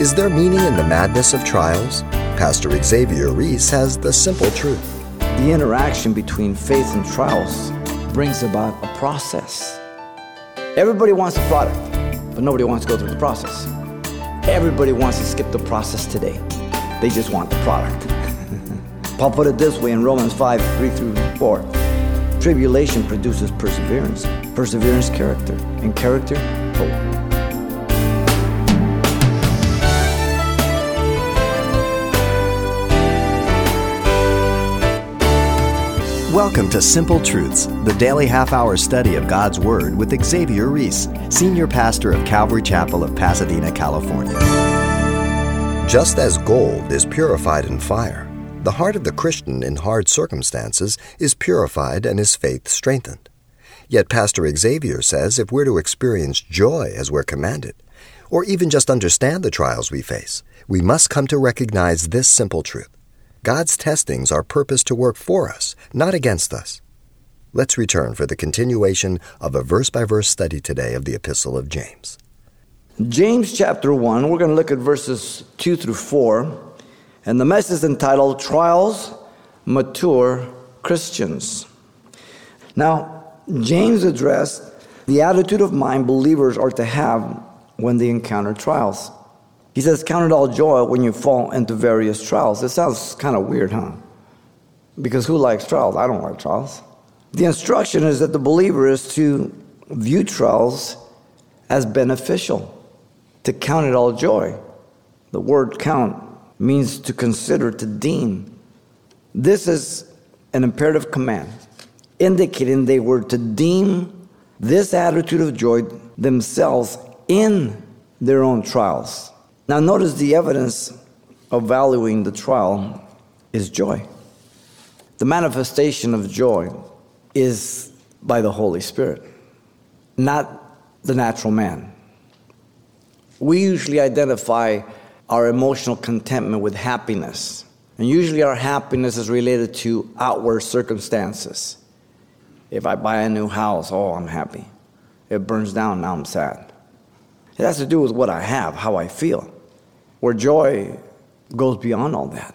Is there meaning in the madness of trials? Pastor Xavier Reese has the simple truth. The interaction between faith and trials brings about a process. Everybody wants a product, but nobody wants to go through the process. Everybody wants to skip the process today. They just want the product. Paul put it this way in Romans 5 3 through 4. Tribulation produces perseverance, perseverance, character, and character, hope. Welcome to Simple Truths, the daily half hour study of God's Word with Xavier Reese, Senior Pastor of Calvary Chapel of Pasadena, California. Just as gold is purified in fire, the heart of the Christian in hard circumstances is purified and his faith strengthened. Yet Pastor Xavier says if we're to experience joy as we're commanded, or even just understand the trials we face, we must come to recognize this simple truth God's testings are purposed to work for us, not against us. Let's return for the continuation of a verse by verse study today of the Epistle of James. James chapter 1, we're going to look at verses 2 through 4, and the message is entitled Trials Mature Christians. Now, James addressed the attitude of mind believers are to have when they encounter trials. He says, Count it all joy when you fall into various trials. It sounds kind of weird, huh? Because who likes trials? I don't like trials. The instruction is that the believer is to view trials as beneficial, to count it all joy. The word count means to consider, to deem. This is an imperative command, indicating they were to deem this attitude of joy themselves in their own trials. Now, notice the evidence of valuing the trial is joy. The manifestation of joy is by the Holy Spirit, not the natural man. We usually identify our emotional contentment with happiness. And usually our happiness is related to outward circumstances. If I buy a new house, oh, I'm happy. It burns down, now I'm sad. It has to do with what I have, how I feel where joy goes beyond all that.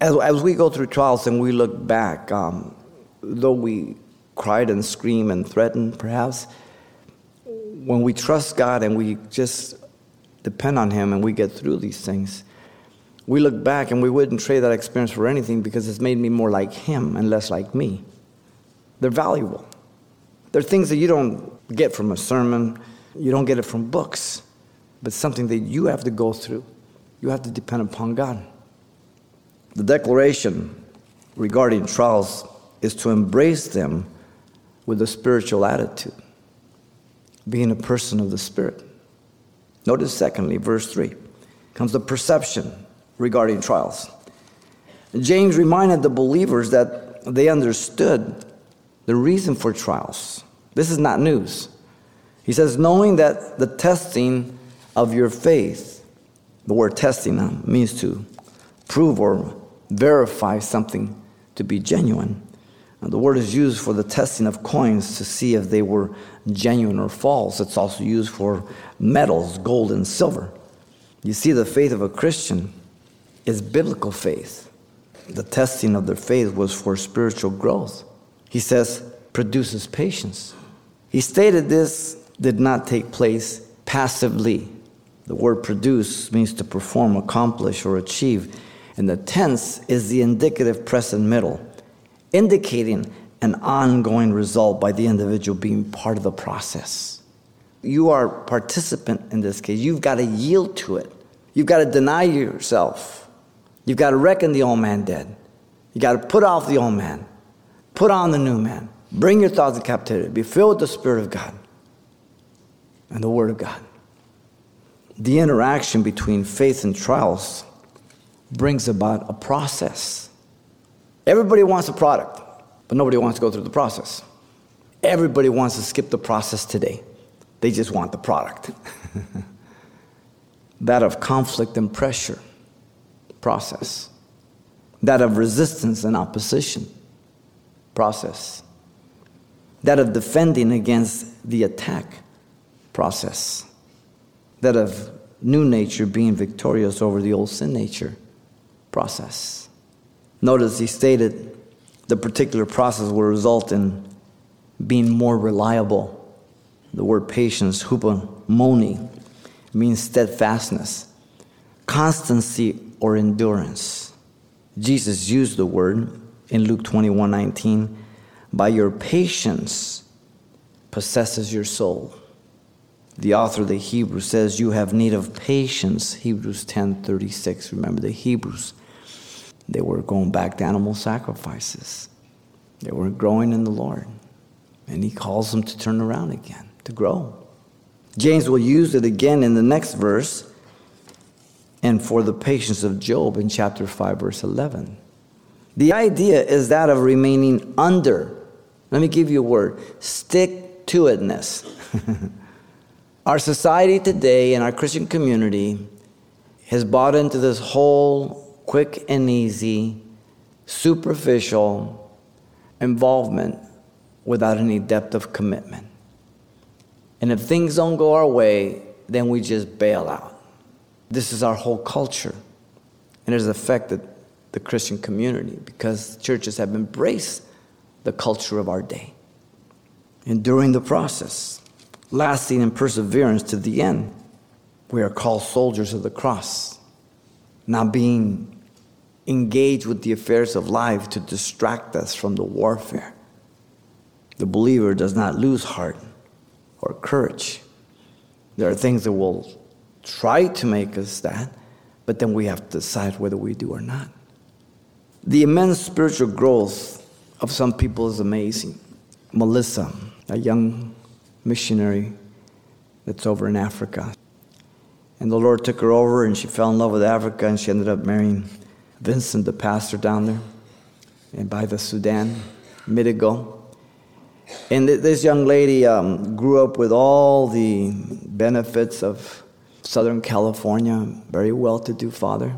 As, as we go through trials and we look back, um, though we cried and screamed and threatened, perhaps, when we trust God and we just depend on Him and we get through these things, we look back and we wouldn't trade that experience for anything because it's made me more like Him and less like me. They're valuable. They're things that you don't get from a sermon, you don't get it from books, but something that you have to go through you have to depend upon God. The declaration regarding trials is to embrace them with a spiritual attitude, being a person of the Spirit. Notice, secondly, verse 3 comes the perception regarding trials. James reminded the believers that they understood the reason for trials. This is not news. He says, knowing that the testing of your faith the word testing uh, means to prove or verify something to be genuine. And the word is used for the testing of coins to see if they were genuine or false. It's also used for metals, gold and silver. You see, the faith of a Christian is biblical faith. The testing of their faith was for spiritual growth. He says, produces patience. He stated this did not take place passively. The word produce means to perform, accomplish, or achieve. And the tense is the indicative present middle, indicating an ongoing result by the individual being part of the process. You are participant in this case. You've got to yield to it. You've got to deny yourself. You've got to reckon the old man dead. You got to put off the old man. Put on the new man. Bring your thoughts in captivity. Be filled with the Spirit of God and the Word of God the interaction between faith and trials brings about a process. Everybody wants a product, but nobody wants to go through the process. Everybody wants to skip the process today. They just want the product. that of conflict and pressure, process. That of resistance and opposition, process. That of defending against the attack, process that of new nature being victorious over the old sin nature process. Notice he stated the particular process will result in being more reliable. The word patience, hupomone, means steadfastness, constancy, or endurance. Jesus used the word in Luke 21 19, by your patience possesses your soul. The author of the Hebrews says you have need of patience, Hebrews 10 36. Remember the Hebrews, they were going back to animal sacrifices. They were growing in the Lord. And he calls them to turn around again, to grow. James will use it again in the next verse and for the patience of Job in chapter 5, verse 11. The idea is that of remaining under. Let me give you a word stick to itness. our society today and our Christian community has bought into this whole quick and easy, superficial involvement without any depth of commitment. And if things don't go our way, then we just bail out. This is our whole culture. And it has affected the Christian community because churches have embraced the culture of our day. And during the process, lasting in perseverance to the end, we are called soldiers of the cross, not being engaged with the affairs of life to distract us from the warfare. The believer does not lose heart or courage. There are things that will try to make us that, but then we have to decide whether we do or not. The immense spiritual growth of some people is amazing. Melissa, a young missionary that's over in Africa. And the Lord took her over and she fell in love with Africa and she ended up marrying Vincent, the pastor down there, and by the Sudan, Midigo. And this young lady um, grew up with all the benefits of Southern California, very well to do father,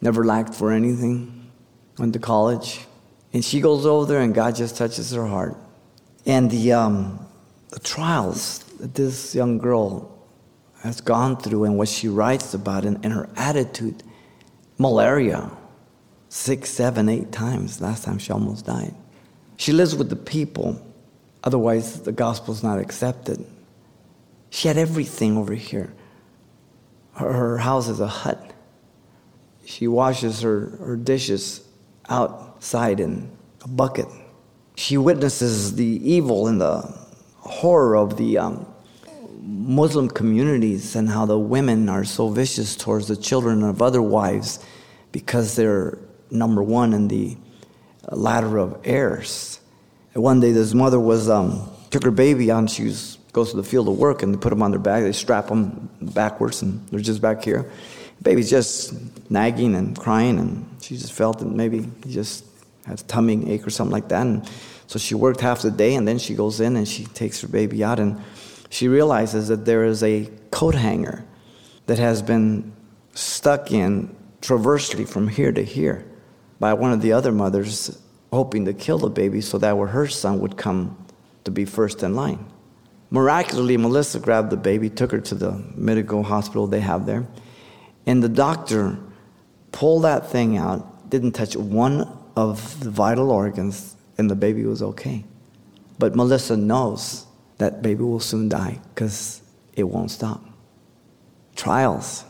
never lacked for anything, went to college. And she goes over there, and God just touches her heart. And the, um, trials that this young girl has gone through, and what she writes about, and, and her attitude malaria six, seven, eight times. Last time she almost died. She lives with the people Otherwise, the gospel's not accepted. She had everything over here. Her, her house is a hut. She washes her, her dishes outside in a bucket. She witnesses the evil and the horror of the um, Muslim communities and how the women are so vicious towards the children of other wives because they're number one in the ladder of heirs. One day, this mother was um, took her baby and she was, goes to the field of work, and they put them on their back. They strap them backwards, and they're just back here. The baby's just nagging and crying, and she just felt that maybe he just has tummy ache or something like that. And so she worked half the day, and then she goes in and she takes her baby out, and she realizes that there is a coat hanger that has been stuck in traversely from here to here by one of the other mothers hoping to kill the baby so that her son would come to be first in line. Miraculously, Melissa grabbed the baby, took her to the medical hospital they have there, and the doctor pulled that thing out, didn't touch one of the vital organs, and the baby was okay. But Melissa knows that baby will soon die because it won't stop. Trials.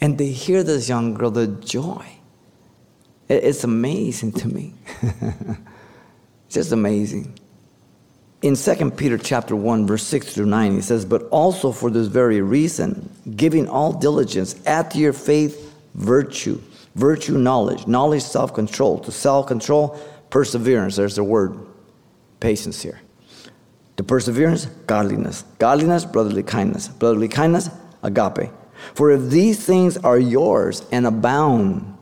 And they hear this young girl, the joy it's amazing to me. just amazing. In 2 Peter chapter 1, verse 6 through 9, he says, But also for this very reason, giving all diligence, add to your faith virtue, virtue knowledge, knowledge self-control, to self-control perseverance. There's the word patience here. The perseverance, godliness. Godliness, brotherly kindness. Brotherly kindness, agape. For if these things are yours and abound,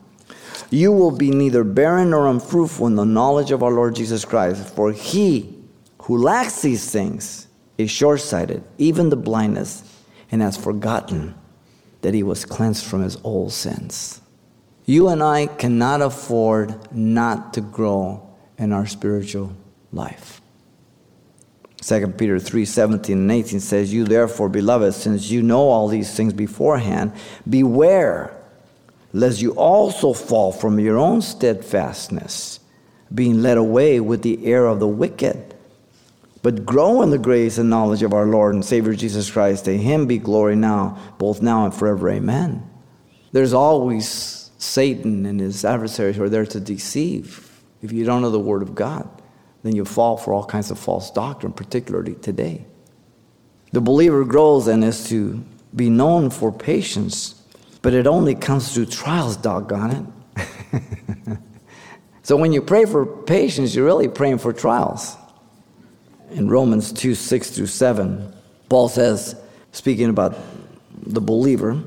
you will be neither barren nor unfruitful in the knowledge of our Lord Jesus Christ. For he who lacks these things is short sighted, even the blindness, and has forgotten that he was cleansed from his old sins. You and I cannot afford not to grow in our spiritual life. 2 Peter 3 17 and 18 says, You therefore, beloved, since you know all these things beforehand, beware lest you also fall from your own steadfastness, being led away with the error of the wicked. But grow in the grace and knowledge of our Lord and Savior Jesus Christ. To him be glory now, both now and forever. Amen. There's always Satan and his adversaries are there to deceive. If you don't know the Word of God, then you fall for all kinds of false doctrine, particularly today. The believer grows and is to be known for patience but it only comes through trials, doggone it. so when you pray for patience, you're really praying for trials. In Romans 2 6 through 7, Paul says, speaking about the believer,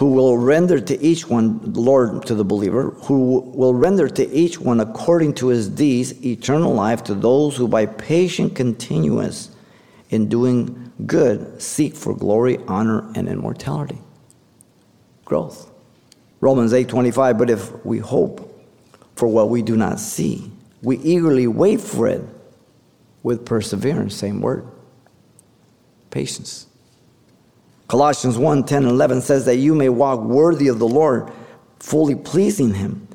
who will render to each one, Lord to the believer, who will render to each one according to his deeds eternal life to those who by patient continuance in doing good seek for glory, honor, and immortality growth. Romans 8:25, but if we hope for what we do not see, we eagerly wait for it with perseverance, same word. Patience. Colossians 1 10 and 11 says that you may walk worthy of the Lord, fully pleasing Him,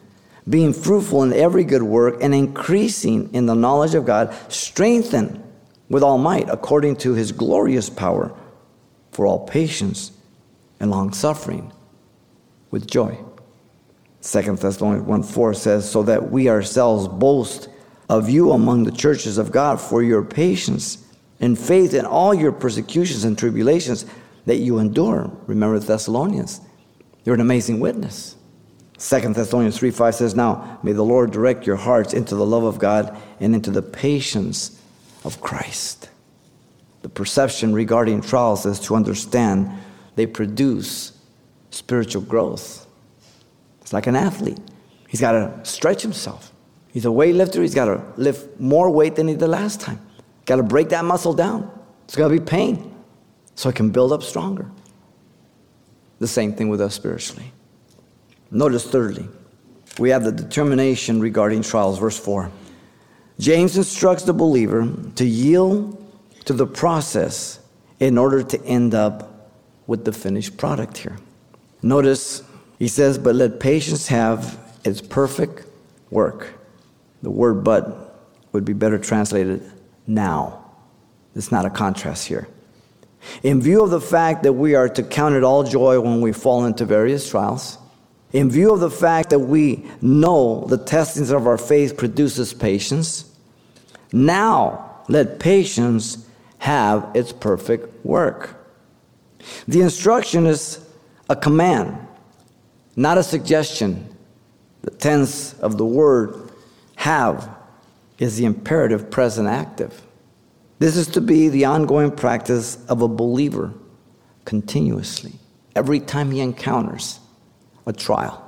being fruitful in every good work and increasing in the knowledge of God, strengthened with all might according to His glorious power for all patience and long suffering with joy. 2 Thessalonians 1 4 says, So that we ourselves boast of you among the churches of God for your patience and faith in all your persecutions and tribulations that you endure. Remember the Thessalonians. You're an amazing witness. Second Thessalonians 3 5 says, Now may the Lord direct your hearts into the love of God and into the patience of Christ. The perception regarding trials is to understand they produce spiritual growth. It's like an athlete. He's got to stretch himself. He's a weightlifter. He's got to lift more weight than he did last time. Got to break that muscle down. It's going to be pain so I can build up stronger. The same thing with us spiritually. Notice, thirdly, we have the determination regarding trials, verse 4. James instructs the believer to yield to the process in order to end up with the finished product here. Notice he says, But let patience have its perfect work. The word but would be better translated now. It's not a contrast here. In view of the fact that we are to count it all joy when we fall into various trials, in view of the fact that we know the testings of our faith produces patience, now let patience have its perfect work. The instruction is a command, not a suggestion. The tense of the word have is the imperative present active. This is to be the ongoing practice of a believer continuously, every time he encounters a trial.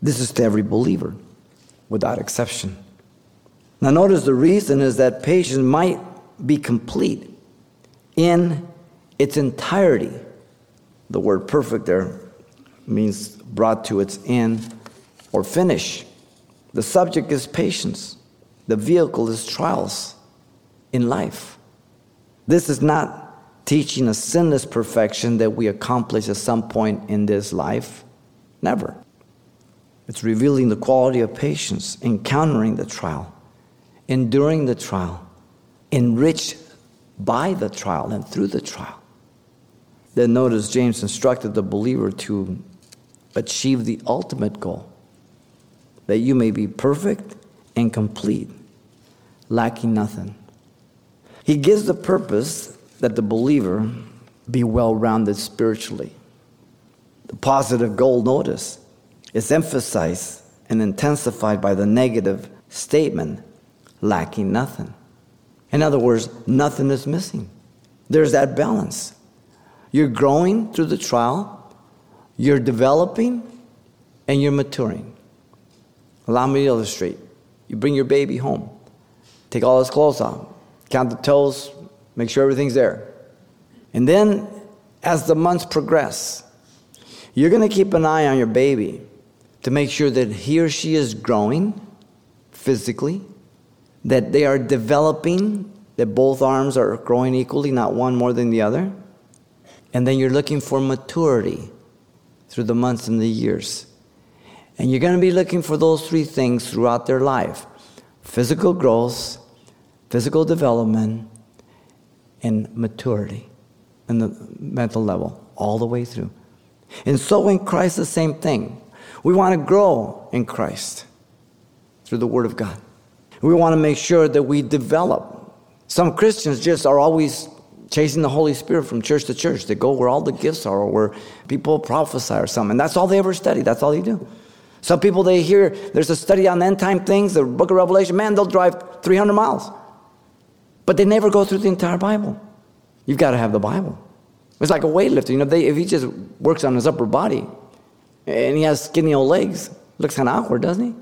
This is to every believer without exception. Now, notice the reason is that patience might be complete in its entirety the word perfect there means brought to its end or finish. The subject is patience, the vehicle is trials in life. This is not teaching a sinless perfection that we accomplish at some point in this life. Never. It's revealing the quality of patience, encountering the trial, enduring the trial, enriched by the trial and through the trial. Then notice James instructed the believer to achieve the ultimate goal that you may be perfect and complete, lacking nothing. He gives the purpose that the believer be well rounded spiritually. The positive goal, notice, is emphasized and intensified by the negative statement, lacking nothing. In other words, nothing is missing. There's that balance. You're growing through the trial, you're developing, and you're maturing. Allow me to illustrate. You bring your baby home, take all his clothes off, count the toes, make sure everything's there. And then, as the months progress, you're going to keep an eye on your baby to make sure that he or she is growing physically, that they are developing that both arms are growing equally, not one more than the other. And then you're looking for maturity through the months and the years. And you're going to be looking for those three things throughout their life physical growth, physical development, and maturity in the mental level, all the way through. And so in Christ, the same thing. We want to grow in Christ through the Word of God. We want to make sure that we develop. Some Christians just are always chasing the Holy Spirit from church to church. They go where all the gifts are or where people prophesy or something. And that's all they ever study. That's all they do. Some people, they hear there's a study on end time things, the book of Revelation, man, they'll drive 300 miles. But they never go through the entire Bible. You've got to have the Bible. It's like a weightlifter. You know, they, if he just works on his upper body and he has skinny old legs, looks kind of awkward, doesn't he?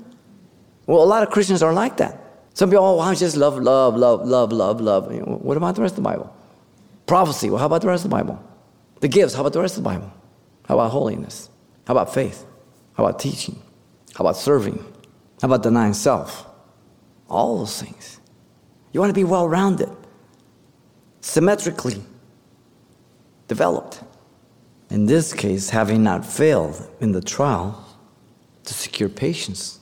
Well, a lot of Christians are like that. Some people, oh, I just love, love, love, love, love, love. You know, what about the rest of the Bible? Prophecy, well, how about the rest of the Bible? The gifts, how about the rest of the Bible? How about holiness? How about faith? How about teaching? How about serving? How about denying self? All those things. You want to be well rounded, symmetrically developed. In this case, having not failed in the trial to secure patience,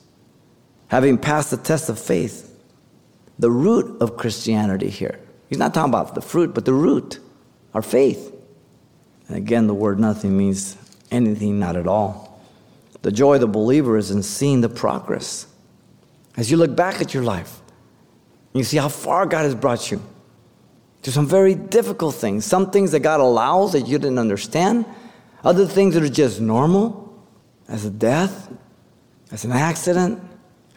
having passed the test of faith, the root of Christianity here. He's not talking about the fruit, but the root, our faith. And again, the word nothing means anything, not at all. The joy of the believer is in seeing the progress. As you look back at your life, you see how far God has brought you to some very difficult things. Some things that God allows that you didn't understand, other things that are just normal, as a death, as an accident,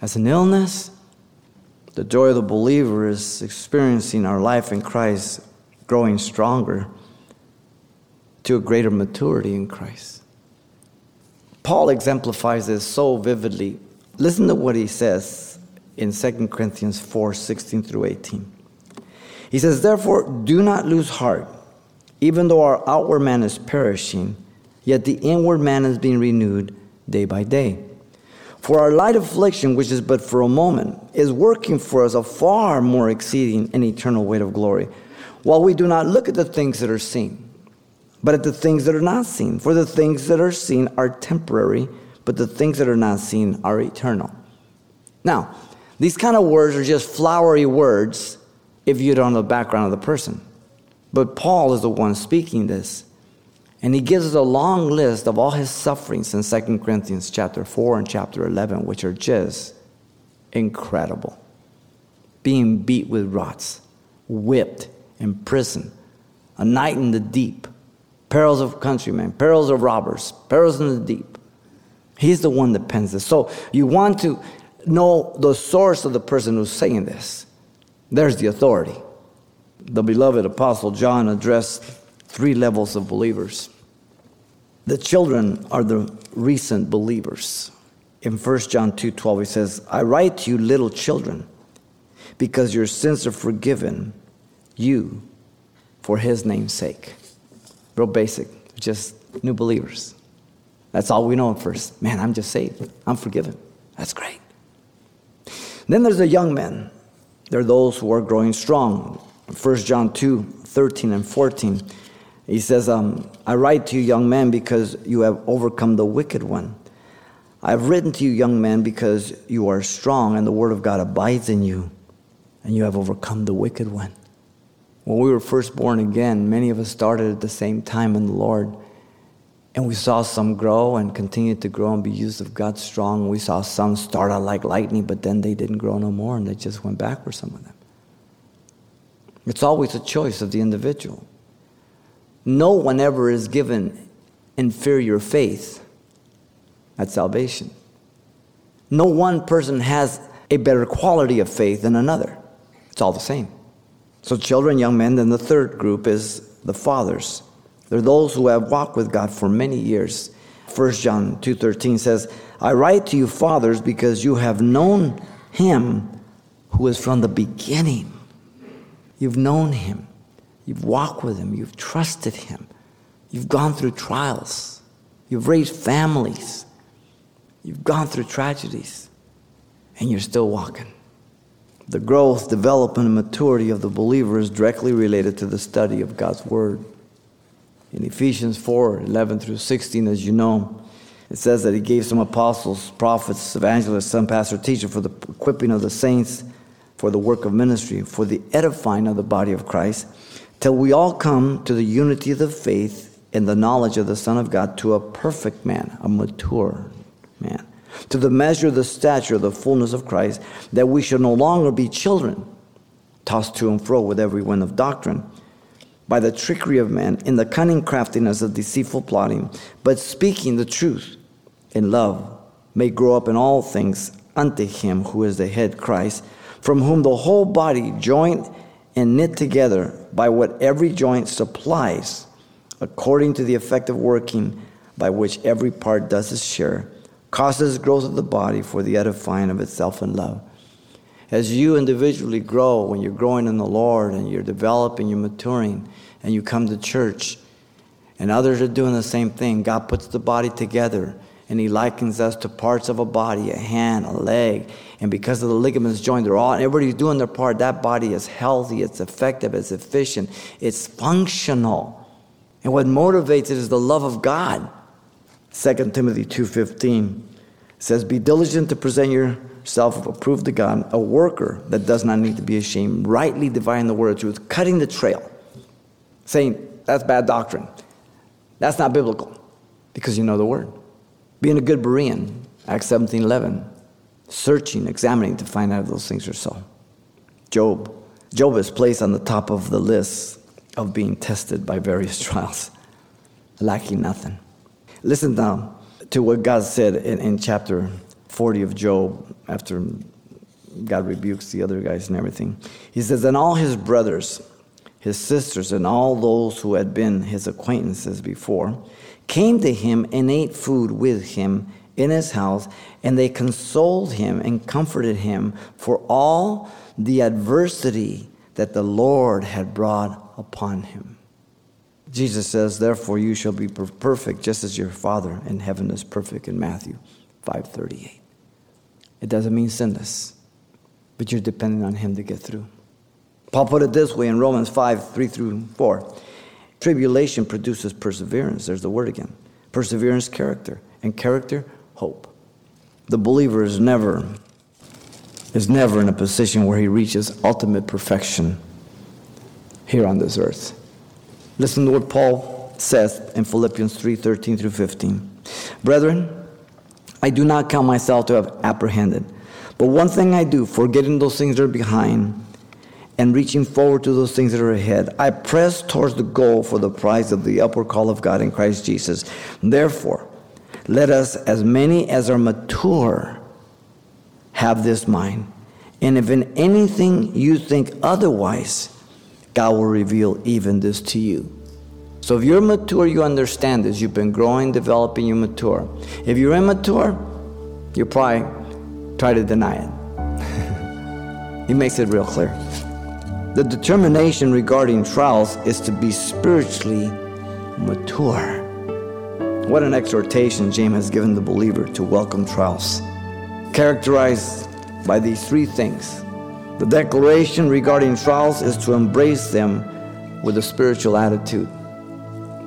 as an illness. The joy of the believer is experiencing our life in Christ growing stronger to a greater maturity in Christ. Paul exemplifies this so vividly. Listen to what he says in 2 Corinthians 4 16 through 18. He says, Therefore, do not lose heart. Even though our outward man is perishing, yet the inward man is being renewed day by day. For our light affliction, which is but for a moment, is working for us a far more exceeding and eternal weight of glory, while we do not look at the things that are seen, but at the things that are not seen. For the things that are seen are temporary, but the things that are not seen are eternal. Now, these kind of words are just flowery words if you don't know the background of the person. But Paul is the one speaking this. And he gives us a long list of all his sufferings in 2 Corinthians chapter 4 and chapter 11, which are just incredible. Being beat with rods, whipped, imprisoned, a night in the deep, perils of countrymen, perils of robbers, perils in the deep. He's the one that pens this. So you want to know the source of the person who's saying this. There's the authority. The beloved apostle John addressed three levels of believers. The children are the recent believers. In 1 John 2:12 he says, "I write to you little children, because your sins are forgiven you for his name's sake." Real basic, just new believers. That's all we know at first. Man, I'm just saved. I'm forgiven. That's great. Then there's the young men. They're those who are growing strong. 1 John 2 13 and 14. He says, um, I write to you, young men, because you have overcome the wicked one. I've written to you, young men, because you are strong and the word of God abides in you, and you have overcome the wicked one. When we were first born again, many of us started at the same time in the Lord. And we saw some grow and continue to grow and be used of God strong. We saw some start out like lightning, but then they didn't grow no more and they just went backwards, some of them. It's always a choice of the individual. No one ever is given inferior faith at salvation. No one person has a better quality of faith than another. It's all the same. So, children, young men, then the third group is the fathers. They're those who have walked with God for many years. 1 John 2:13 says, "I write to you fathers because you have known him who is from the beginning. You've known him. You've walked with him. You've trusted him. You've gone through trials. You've raised families. You've gone through tragedies. And you're still walking. The growth, development, and maturity of the believer is directly related to the study of God's Word. In Ephesians 4 11 through 16, as you know, it says that He gave some apostles, prophets, evangelists, some pastor, teacher for the equipping of the saints, for the work of ministry, for the edifying of the body of Christ, till we all come to the unity of the faith and the knowledge of the Son of God, to a perfect man, a mature man to the measure of the stature of the fullness of Christ, that we should no longer be children, tossed to and fro with every wind of doctrine, by the trickery of men, in the cunning craftiness of deceitful plotting, but speaking the truth in love, may grow up in all things unto him who is the head Christ, from whom the whole body, joined and knit together by what every joint supplies, according to the effective working by which every part does its share causes growth of the body for the edifying of itself in love. As you individually grow, when you're growing in the Lord and you're developing, you're maturing, and you come to church, and others are doing the same thing, God puts the body together and He likens us to parts of a body a hand, a leg. And because of the ligaments joined, they're all, everybody's doing their part. That body is healthy, it's effective, it's efficient, it's functional. And what motivates it is the love of God. 2 Timothy 2.15 says, Be diligent to present yourself approved to God, a worker that does not need to be ashamed, rightly dividing the word of truth, cutting the trail, saying, that's bad doctrine. That's not biblical, because you know the word. Being a good Berean, Acts 17.11, searching, examining to find out if those things are so. Job. Job is placed on the top of the list of being tested by various trials, lacking nothing. Listen now to what God said in, in chapter 40 of Job after God rebukes the other guys and everything. He says, And all his brothers, his sisters, and all those who had been his acquaintances before came to him and ate food with him in his house, and they consoled him and comforted him for all the adversity that the Lord had brought upon him. Jesus says, Therefore you shall be perfect just as your Father in heaven is perfect in Matthew 5:38. It doesn't mean sinless, but you're depending on him to get through. Paul put it this way in Romans 5, 3 through 4. Tribulation produces perseverance. There's the word again. Perseverance, character. And character, hope. The believer is never, is never in a position where he reaches ultimate perfection here on this earth. Listen to what Paul says in Philippians 3 13 through 15. Brethren, I do not count myself to have apprehended, but one thing I do, forgetting those things that are behind and reaching forward to those things that are ahead, I press towards the goal for the prize of the upward call of God in Christ Jesus. Therefore, let us, as many as are mature, have this mind. And if in anything you think otherwise, God will reveal even this to you. So if you're mature, you understand this. You've been growing, developing, you're mature. If you're immature, you probably try to deny it. he makes it real clear. The determination regarding trials is to be spiritually mature. What an exhortation James has given the believer to welcome trials, characterized by these three things the declaration regarding trials is to embrace them with a spiritual attitude.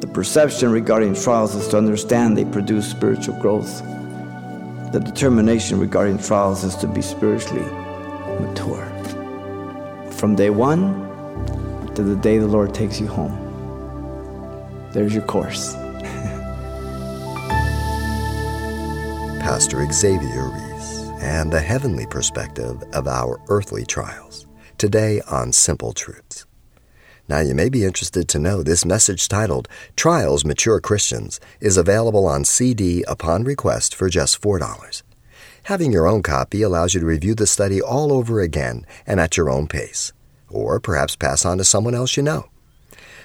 The perception regarding trials is to understand they produce spiritual growth. The determination regarding trials is to be spiritually mature. From day one to the day the Lord takes you home. There's your course. Pastor Xavier Reese and the heavenly perspective of our earthly trials, today on Simple Truths. Now, you may be interested to know this message titled Trials Mature Christians is available on CD upon request for just $4. Having your own copy allows you to review the study all over again and at your own pace, or perhaps pass on to someone else you know.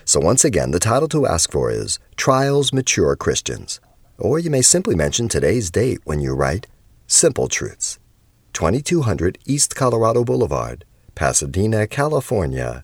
So, once again, the title to ask for is Trials Mature Christians. Or you may simply mention today's date when you write Simple Truths, 2200 East Colorado Boulevard, Pasadena, California,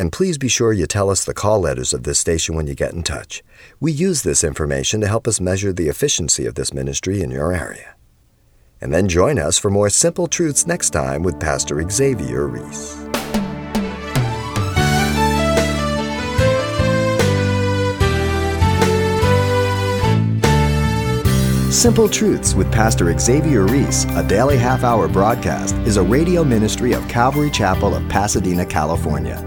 And please be sure you tell us the call letters of this station when you get in touch. We use this information to help us measure the efficiency of this ministry in your area. And then join us for more Simple Truths next time with Pastor Xavier Reese. Simple Truths with Pastor Xavier Reese, a daily half hour broadcast, is a radio ministry of Calvary Chapel of Pasadena, California.